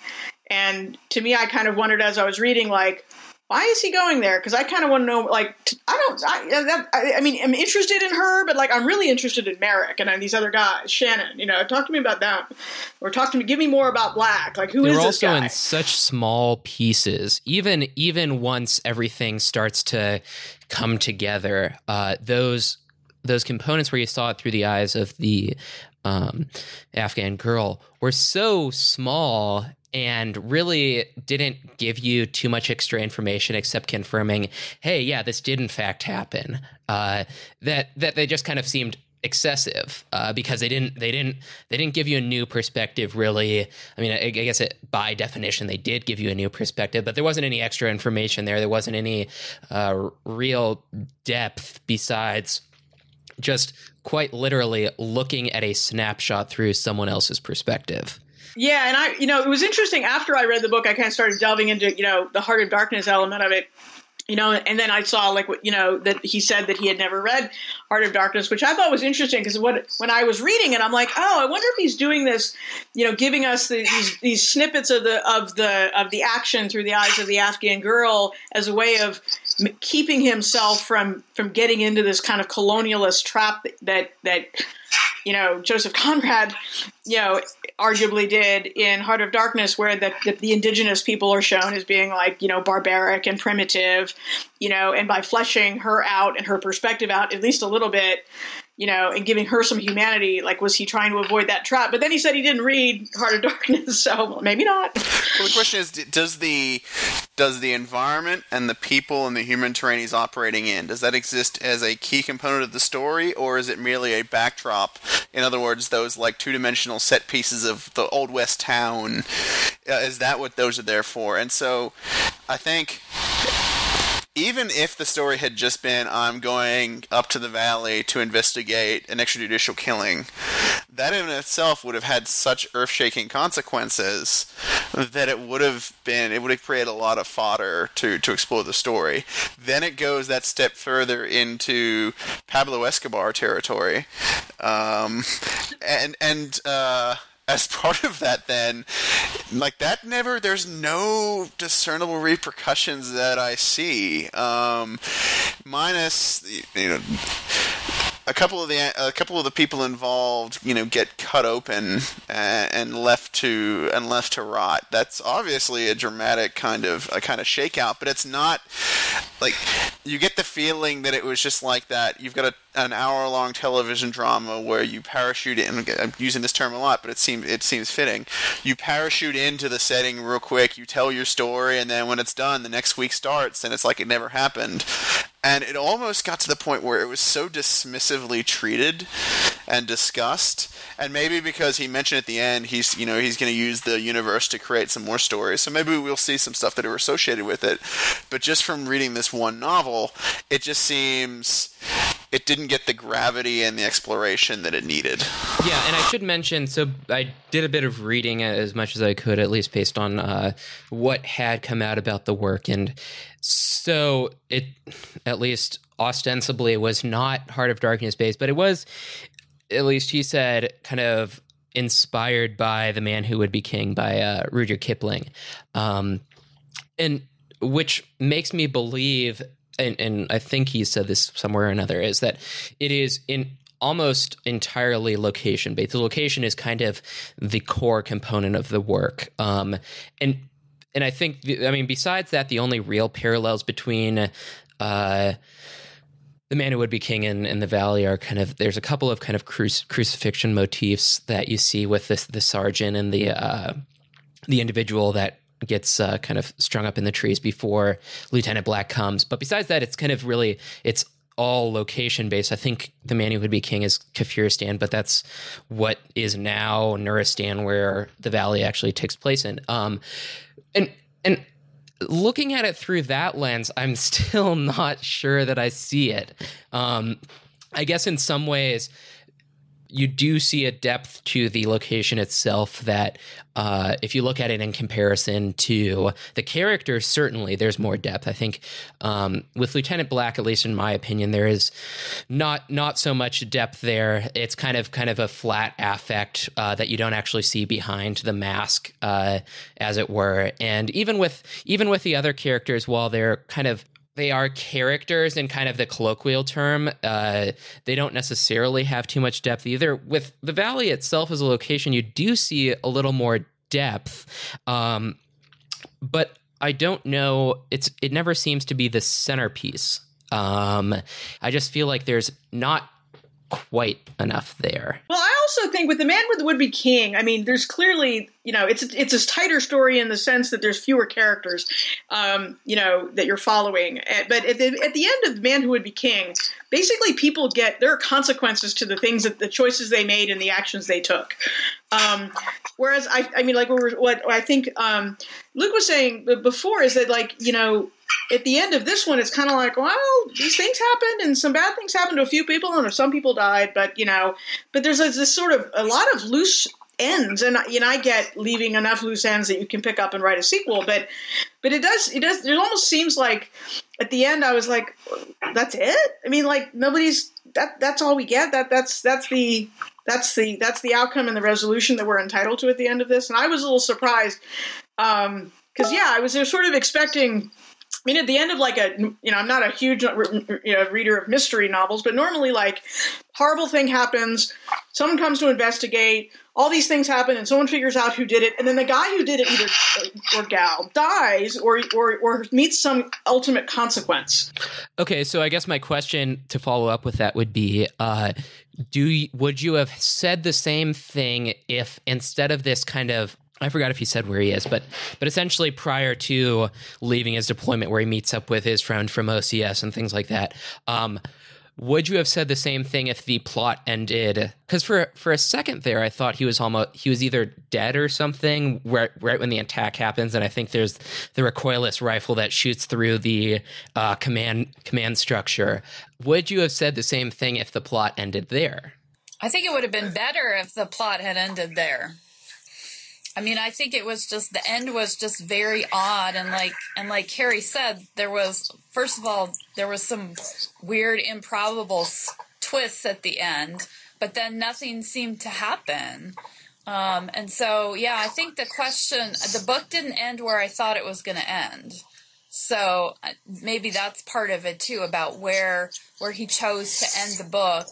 and to me, I kind of wondered as I was reading, like, why is he going there? Because I kind of want to know. Like, I don't. I, I, I, mean, I'm interested in her, but like, I'm really interested in Merrick and uh, these other guys. Shannon, you know, talk to me about them, or talk to me. Give me more about Black. Like, who They're is this also guy? in such small pieces. Even even once everything starts to come together, uh, those those components where you saw it through the eyes of the um, Afghan girl were so small and really didn't give you too much extra information except confirming, hey, yeah, this did in fact happen. Uh, that that they just kind of seemed excessive uh, because they didn't they didn't they didn't give you a new perspective really. I mean i, I guess it, by definition they did give you a new perspective but there wasn't any extra information there. There wasn't any uh, real depth besides just quite literally looking at a snapshot through someone else's perspective yeah, and I, you know, it was interesting. After I read the book, I kind of started delving into, you know, the heart of darkness element of it. You know, and then I saw like what you know that he said that he had never read Heart of Darkness, which I thought was interesting because what when I was reading it, I'm like, oh, I wonder if he's doing this, you know, giving us the, these these snippets of the of the of the action through the eyes of the Afghan girl as a way of keeping himself from from getting into this kind of colonialist trap that that you know Joseph Conrad, you know, arguably did in Heart of Darkness, where the, the, the indigenous people are shown as being like you know barbaric and primitive, you know, and by fleshing her out and her perspective out at least a little bit, you know, and giving her some humanity. Like, was he trying to avoid that trap? But then he said he didn't read Heart of Darkness, so maybe not. Well, the question is, does the does the environment and the people and the human terrain he's operating in does that exist as a key component of the story, or is it merely a backdrop? In other words, those like two dimensional set pieces of the old west town. Uh, is that what those are there for? And so, I think even if the story had just been I'm going up to the valley to investigate an extrajudicial killing, that in itself would have had such earth-shaking consequences that it would have been it would have created a lot of fodder to to explore the story. Then it goes that step further into Pablo Escobar territory, um, and and. Uh, as part of that then. Like that never there's no discernible repercussions that i see. Um minus you know a couple of the a couple of the people involved, you know, get cut open and, and, left to and left to rot. That's obviously a dramatic kind of a kind of shakeout, but it's not like you get the feeling that it was just like that. You've got a, an hour long television drama where you parachute in. I'm using this term a lot, but it seems it seems fitting. You parachute into the setting real quick. You tell your story, and then when it's done, the next week starts, and it's like it never happened and it almost got to the point where it was so dismissively treated and discussed. And maybe because he mentioned at the end, he's you know he's going to use the universe to create some more stories. So maybe we'll see some stuff that are associated with it. But just from reading this one novel, it just seems it didn't get the gravity and the exploration that it needed. Yeah, and I should mention so I did a bit of reading as much as I could, at least based on uh, what had come out about the work. And so it, at least ostensibly, was not Heart of Darkness based, but it was, at least he said, kind of inspired by The Man Who Would Be King by uh, Rudyard Kipling. Um, and which makes me believe and, and I think he said this somewhere or another, is that it is in almost entirely location based. The location is kind of the core component of the work, um, and and I think I mean besides that, the only real parallels between. Uh, the man who would be king and, and the valley are kind of there's a couple of kind of crucifixion motifs that you see with this the sergeant and the uh, the individual that gets uh, kind of strung up in the trees before Lieutenant Black comes. But besides that, it's kind of really it's all location based. I think the man who would be king is Kafiristan, but that's what is now Nuristan, where the valley actually takes place in. Um, and and looking at it through that lens, I'm still not sure that I see it. Um, I guess in some ways you do see a depth to the location itself that uh, if you look at it in comparison to the characters, certainly there's more depth. I think um, with Lieutenant Black, at least in my opinion, there is not not so much depth there. It's kind of kind of a flat affect uh, that you don't actually see behind the mask, uh, as it were. And even with even with the other characters, while they're kind of they are characters in kind of the colloquial term. Uh, they don't necessarily have too much depth either. With the valley itself as a location, you do see a little more depth, um, but I don't know. It's it never seems to be the centerpiece. Um, I just feel like there's not quite enough there. Well, I also think with the man with the would be king, I mean, there's clearly, you know, it's it's a tighter story in the sense that there's fewer characters, um, you know, that you're following. Eh, but at the, at the end of the man who would be king, basically people get there are consequences to the things that the choices they made and the actions they took. Um, whereas I, I mean, like what I think um, Luke was saying before is that like you know at the end of this one, it's kind of like, well, these things happened, and some bad things happened to a few people, and some people died. But you know, but there's this sort of a lot of loose ends, and you know, I get leaving enough loose ends that you can pick up and write a sequel. But but it does it does it almost seems like at the end I was like, that's it. I mean, like nobody's that that's all we get. That that's that's the that's the that's the outcome and the resolution that we're entitled to at the end of this. And I was a little surprised because um, yeah, I was sort of expecting I mean, at the end of like a, you know, I'm not a huge you know, reader of mystery novels, but normally like horrible thing happens, someone comes to investigate, all these things happen, and someone figures out who did it, and then the guy who did it either or gal dies or or or meets some ultimate consequence. Okay, so I guess my question to follow up with that would be, uh, do you, would you have said the same thing if instead of this kind of I forgot if he said where he is, but but essentially prior to leaving his deployment, where he meets up with his friend from OCS and things like that. Um, would you have said the same thing if the plot ended? Because for for a second there, I thought he was almost he was either dead or something. Right, right when the attack happens, and I think there's the recoilless rifle that shoots through the uh, command command structure. Would you have said the same thing if the plot ended there? I think it would have been better if the plot had ended there. I mean, I think it was just the end was just very odd and like and like Carrie said, there was first of all there was some weird improbable twists at the end, but then nothing seemed to happen. Um, and so yeah, I think the question the book didn't end where I thought it was going to end. So uh, maybe that's part of it too about where where he chose to end the book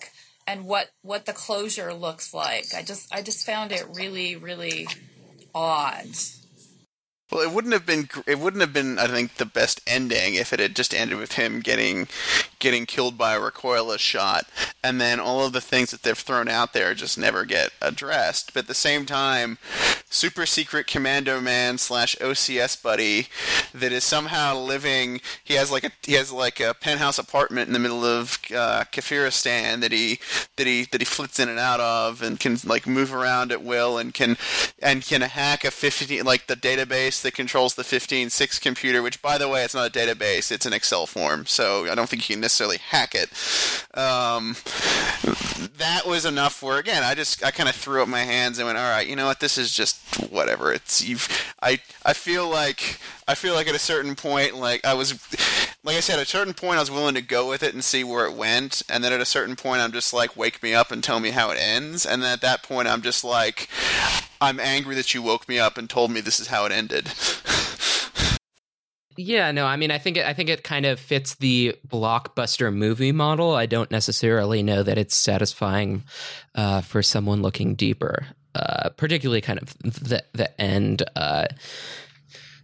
and what what the closure looks like. I just I just found it really really odds. Well, it wouldn't have been. It wouldn't have been. I think the best ending if it had just ended with him getting, getting killed by a recoilless shot, and then all of the things that they've thrown out there just never get addressed. But at the same time, super secret commando man slash OCS buddy that is somehow living. He has like a he has like a penthouse apartment in the middle of uh, Kafiristan that he that he that he flits in and out of and can like move around at will and can and can hack a 15 like the database that controls the 15.6 computer. Which by the way, it's not a database; it's an Excel form. So I don't think you can necessarily hack it. Um, that was enough where again I just I kind of threw up my hands and went, all right, you know what, this is just whatever. It's you've I I feel like I feel like at a certain point, like I was, like I said, at a certain point I was willing to go with it and see where it went, and then at a certain point I'm just like, wake me up and tell me how it ends, and then at that point I'm just like, I'm angry that you woke me up and told me this is how it ended. Yeah, no, I mean, I think it, I think it kind of fits the blockbuster movie model. I don't necessarily know that it's satisfying uh, for someone looking deeper, uh, particularly kind of the the end uh,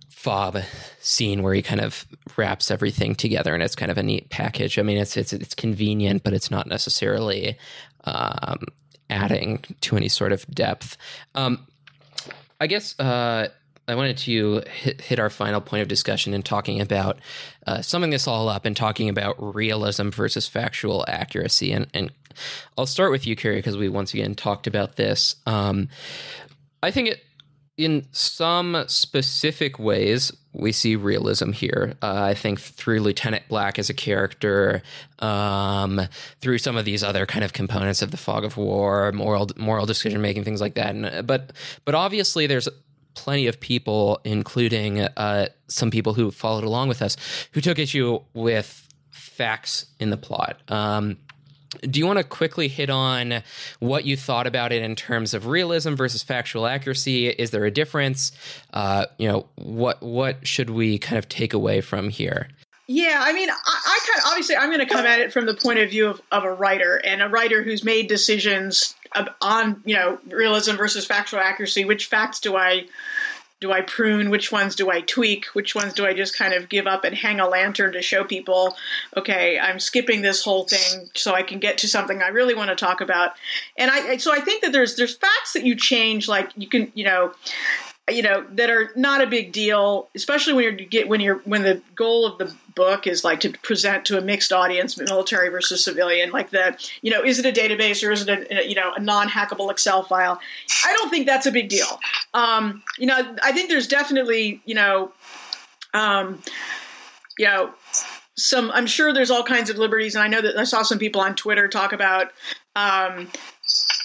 fob scene where he kind of wraps everything together, and it's kind of a neat package. I mean, it's it's it's convenient, but it's not necessarily um, adding to any sort of depth. Um, I guess uh, I wanted to hit, hit, our final point of discussion in talking about uh, summing this all up and talking about realism versus factual accuracy. And, and I'll start with you, Carrie, because we once again talked about this. Um, I think it, in some specific ways, we see realism here. Uh, I think through Lieutenant Black as a character, um, through some of these other kind of components of the fog of war, moral moral decision making, things like that. And, but but obviously, there's plenty of people, including uh, some people who followed along with us, who took issue with facts in the plot. Um, do you want to quickly hit on what you thought about it in terms of realism versus factual accuracy? Is there a difference? Uh, you know, what what should we kind of take away from here? Yeah, I mean, I, I kind of obviously I'm going to come at it from the point of view of, of a writer and a writer who's made decisions on you know realism versus factual accuracy. Which facts do I do I prune? Which ones do I tweak? Which ones do I just kind of give up and hang a lantern to show people, okay, I'm skipping this whole thing so I can get to something I really want to talk about. And I so I think that there's there's facts that you change, like you can you know you know that are not a big deal especially when you're get when you're when the goal of the book is like to present to a mixed audience military versus civilian like the you know is it a database or is it a, you know a non-hackable excel file? I don't think that's a big deal. Um, you know i think there's definitely you know um, you know some i'm sure there's all kinds of liberties and i know that i saw some people on twitter talk about um,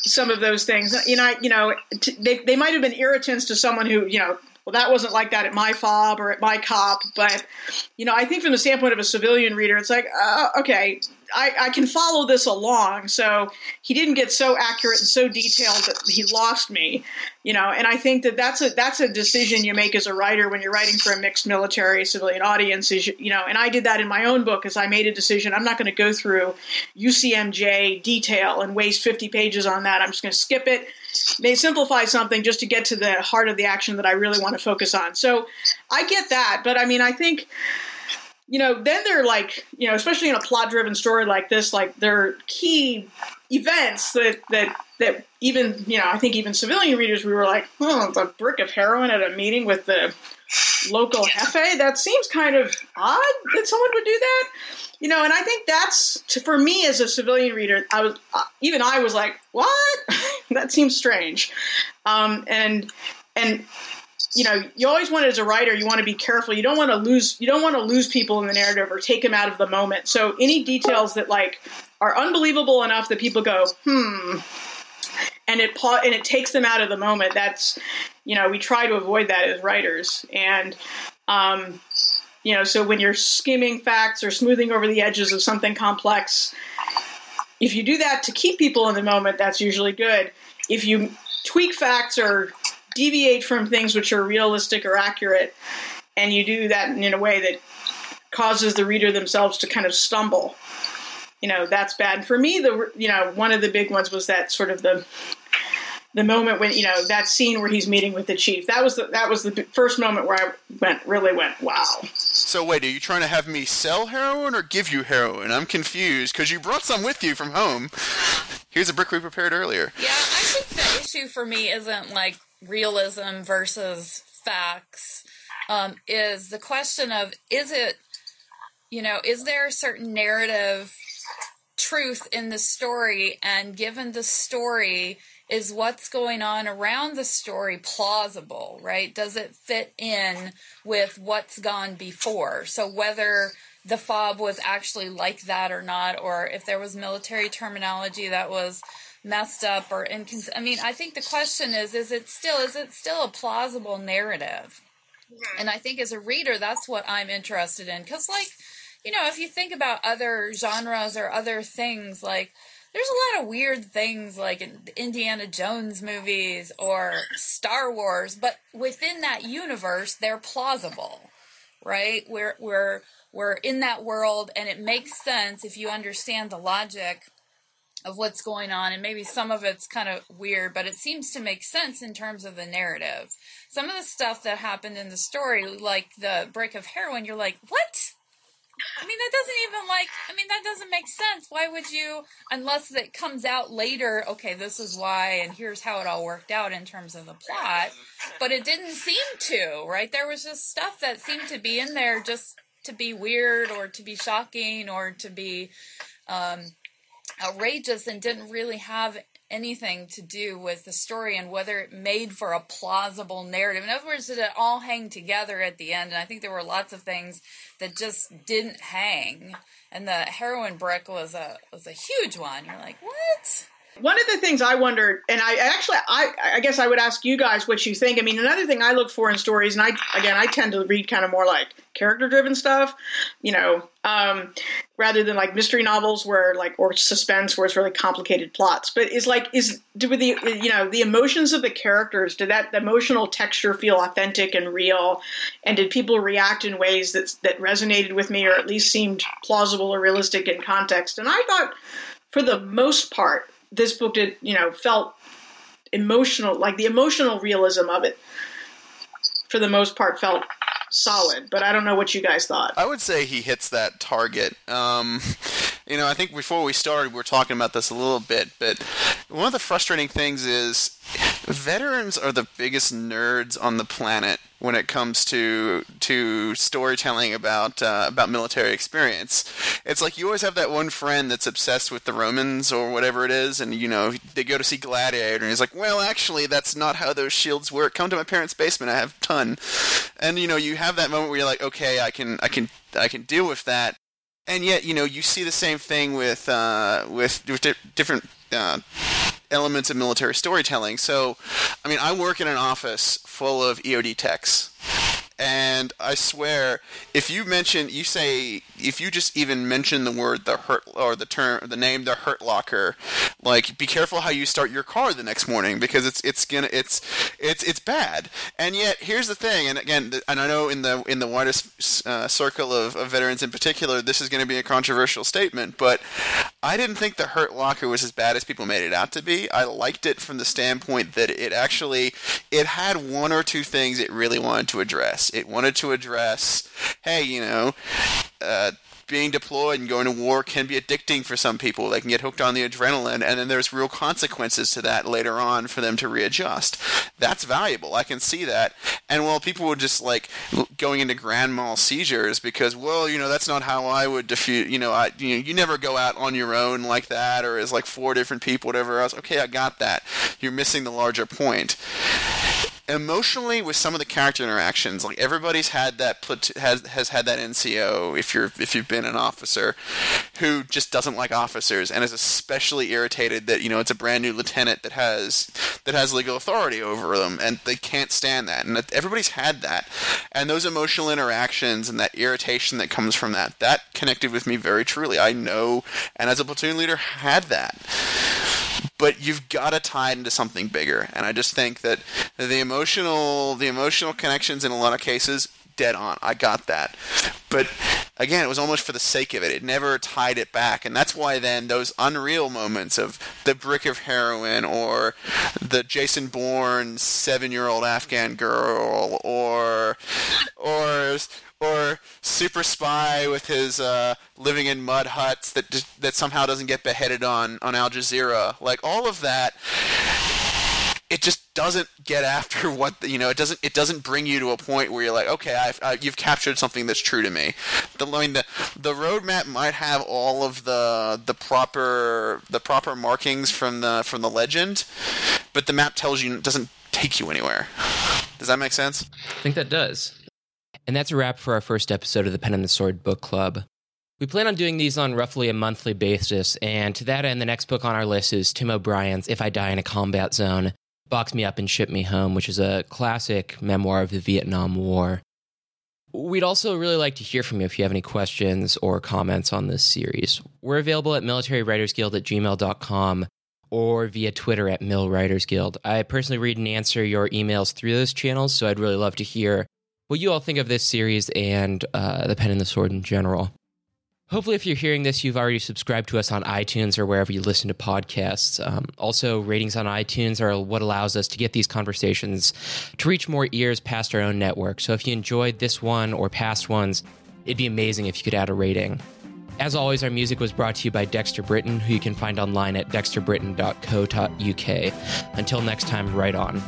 some of those things. You know, you know, t- they they might have been irritants to someone who you know. Well, that wasn't like that at my fob or at my cop, but you know, I think from the standpoint of a civilian reader, it's like, uh, okay, I, I, can follow this along. So he didn't get so accurate and so detailed that he lost me, you know. And I think that that's a that's a decision you make as a writer when you're writing for a mixed military civilian audience. Is you know, and I did that in my own book as I made a decision. I'm not going to go through UCMJ detail and waste 50 pages on that. I'm just going to skip it. May simplify something just to get to the heart of the action that I really want to focus on. So I get that, but I mean, I think you know, then they're like, you know, especially in a plot driven story like this, like there are key events that that that even you know, I think even civilian readers we were like, oh, the brick of heroin at a meeting with the local jefe. That seems kind of odd that someone would do that. You know, and I think that's to, for me as a civilian reader. I was uh, even I was like, what? that seems strange. Um, and and you know, you always want as a writer, you want to be careful. You don't want to lose, you don't want to lose people in the narrative or take them out of the moment. So any details that like are unbelievable enough that people go, hmm, and it and it takes them out of the moment. That's, you know, we try to avoid that as writers. And, um, you know, so when you're skimming facts or smoothing over the edges of something complex, if you do that to keep people in the moment, that's usually good. If you tweak facts or deviate from things which are realistic or accurate, and you do that in a way that causes the reader themselves to kind of stumble. You know, that's bad. And for me, the you know one of the big ones was that sort of the the moment when you know that scene where he's meeting with the chief. That was the, that was the first moment where I went really went wow. So wait, are you trying to have me sell heroin or give you heroin? I'm confused because you brought some with you from home. here's a brick we prepared earlier. Yeah, I think the issue for me isn't like realism versus facts. Um, is the question of is it, you know, is there a certain narrative truth in the story, and given the story, is what's going on around the story plausible, right? Does it fit in with what's gone before? So whether the fob was actually like that or not, or if there was military terminology that was messed up or incons- I mean, I think the question is: is it still is it still a plausible narrative? And I think as a reader, that's what I'm interested in because, like, you know, if you think about other genres or other things, like there's a lot of weird things like in Indiana Jones movies or Star Wars, but within that universe, they're plausible, right? We're we're we're in that world, and it makes sense if you understand the logic of what's going on and maybe some of it's kind of weird but it seems to make sense in terms of the narrative some of the stuff that happened in the story like the break of heroin you're like what I mean, that doesn't even like, I mean, that doesn't make sense. Why would you, unless it comes out later, okay, this is why, and here's how it all worked out in terms of the plot. But it didn't seem to, right? There was just stuff that seemed to be in there just to be weird or to be shocking or to be um, outrageous and didn't really have anything to do with the story and whether it made for a plausible narrative. In other words, did it all hang together at the end? And I think there were lots of things that just didn't hang. And the heroin brick was a was a huge one. You're like, what? One of the things I wondered, and I actually, I, I guess I would ask you guys what you think. I mean, another thing I look for in stories, and I, again, I tend to read kind of more like character driven stuff, you know, um, rather than like mystery novels where like, or suspense where it's really complicated plots. But is like, is, do the, you know, the emotions of the characters, did that emotional texture feel authentic and real? And did people react in ways that, that resonated with me or at least seemed plausible or realistic in context? And I thought, for the most part, this book did, you know, felt emotional, like the emotional realism of it, for the most part, felt solid. But I don't know what you guys thought. I would say he hits that target. Um, you know, I think before we started, we were talking about this a little bit, but one of the frustrating things is veterans are the biggest nerds on the planet when it comes to to storytelling about uh, about military experience. It's like you always have that one friend that's obsessed with the Romans or whatever it is, and you know they go to see Gladiator, and he's like, "Well, actually, that's not how those shields work. Come to my parents' basement. I have a ton." And you know you have that moment where you're like, "Okay, I can I can I can deal with that." And yet, you know, you see the same thing with uh, with, with di- different uh, elements of military storytelling. So, I mean, I work in an office full of EOD techs. And I swear, if you mention, you say, if you just even mention the word the hurt or the term, the name the hurt locker, like be careful how you start your car the next morning because it's it's gonna it's it's it's bad. And yet, here's the thing, and again, and I know in the in the widest uh, circle of, of veterans in particular, this is going to be a controversial statement, but I didn't think the hurt locker was as bad as people made it out to be. I liked it from the standpoint that it actually it had one or two things it really wanted to address. It wanted to address, hey, you know, uh, being deployed and going to war can be addicting for some people. They can get hooked on the adrenaline, and then there's real consequences to that later on for them to readjust. That's valuable. I can see that. And while people were just like going into grand mal seizures because, well, you know, that's not how I would defeat. You know, I you know, you never go out on your own like that, or as like four different people, whatever else. Okay, I got that. You're missing the larger point emotionally with some of the character interactions like everybody's had that has has had that NCO if you're if you've been an officer who just doesn't like officers and is especially irritated that you know it's a brand new lieutenant that has that has legal authority over them and they can't stand that and everybody's had that. And those emotional interactions and that irritation that comes from that that connected with me very truly. I know and as a platoon leader had that but you've got to tie it into something bigger. And I just think that the emotional, the emotional connections in a lot of cases, dead on. I got that. But again, it was almost for the sake of it. It never tied it back. And that's why then those unreal moments of the brick of heroin or the Jason Bourne seven year old Afghan girl or or or super spy with his uh, living in mud huts that that somehow doesn't get beheaded on on Al Jazeera. Like all of that, it just doesn't get after what the, you know. It doesn't it doesn't bring you to a point where you're like, okay, I've, I, you've captured something that's true to me. The I mean the the roadmap might have all of the the proper the proper markings from the from the legend, but the map tells you doesn't take you anywhere. Does that make sense? I think that does. And that's a wrap for our first episode of the Pen and the Sword Book Club. We plan on doing these on roughly a monthly basis, and to that end, the next book on our list is Tim O'Brien's If I Die in a Combat Zone Box Me Up and Ship Me Home, which is a classic memoir of the Vietnam War. We'd also really like to hear from you if you have any questions or comments on this series. We're available at militarywritersguild at gmail.com or via Twitter at Mil Writers Guild. I personally read and answer your emails through those channels, so I'd really love to hear what you all think of this series and uh, The Pen and the Sword in general. Hopefully, if you're hearing this, you've already subscribed to us on iTunes or wherever you listen to podcasts. Um, also, ratings on iTunes are what allows us to get these conversations to reach more ears past our own network. So, if you enjoyed this one or past ones, it'd be amazing if you could add a rating. As always, our music was brought to you by Dexter Britain, who you can find online at dexterbritain.co.uk. Until next time, write on.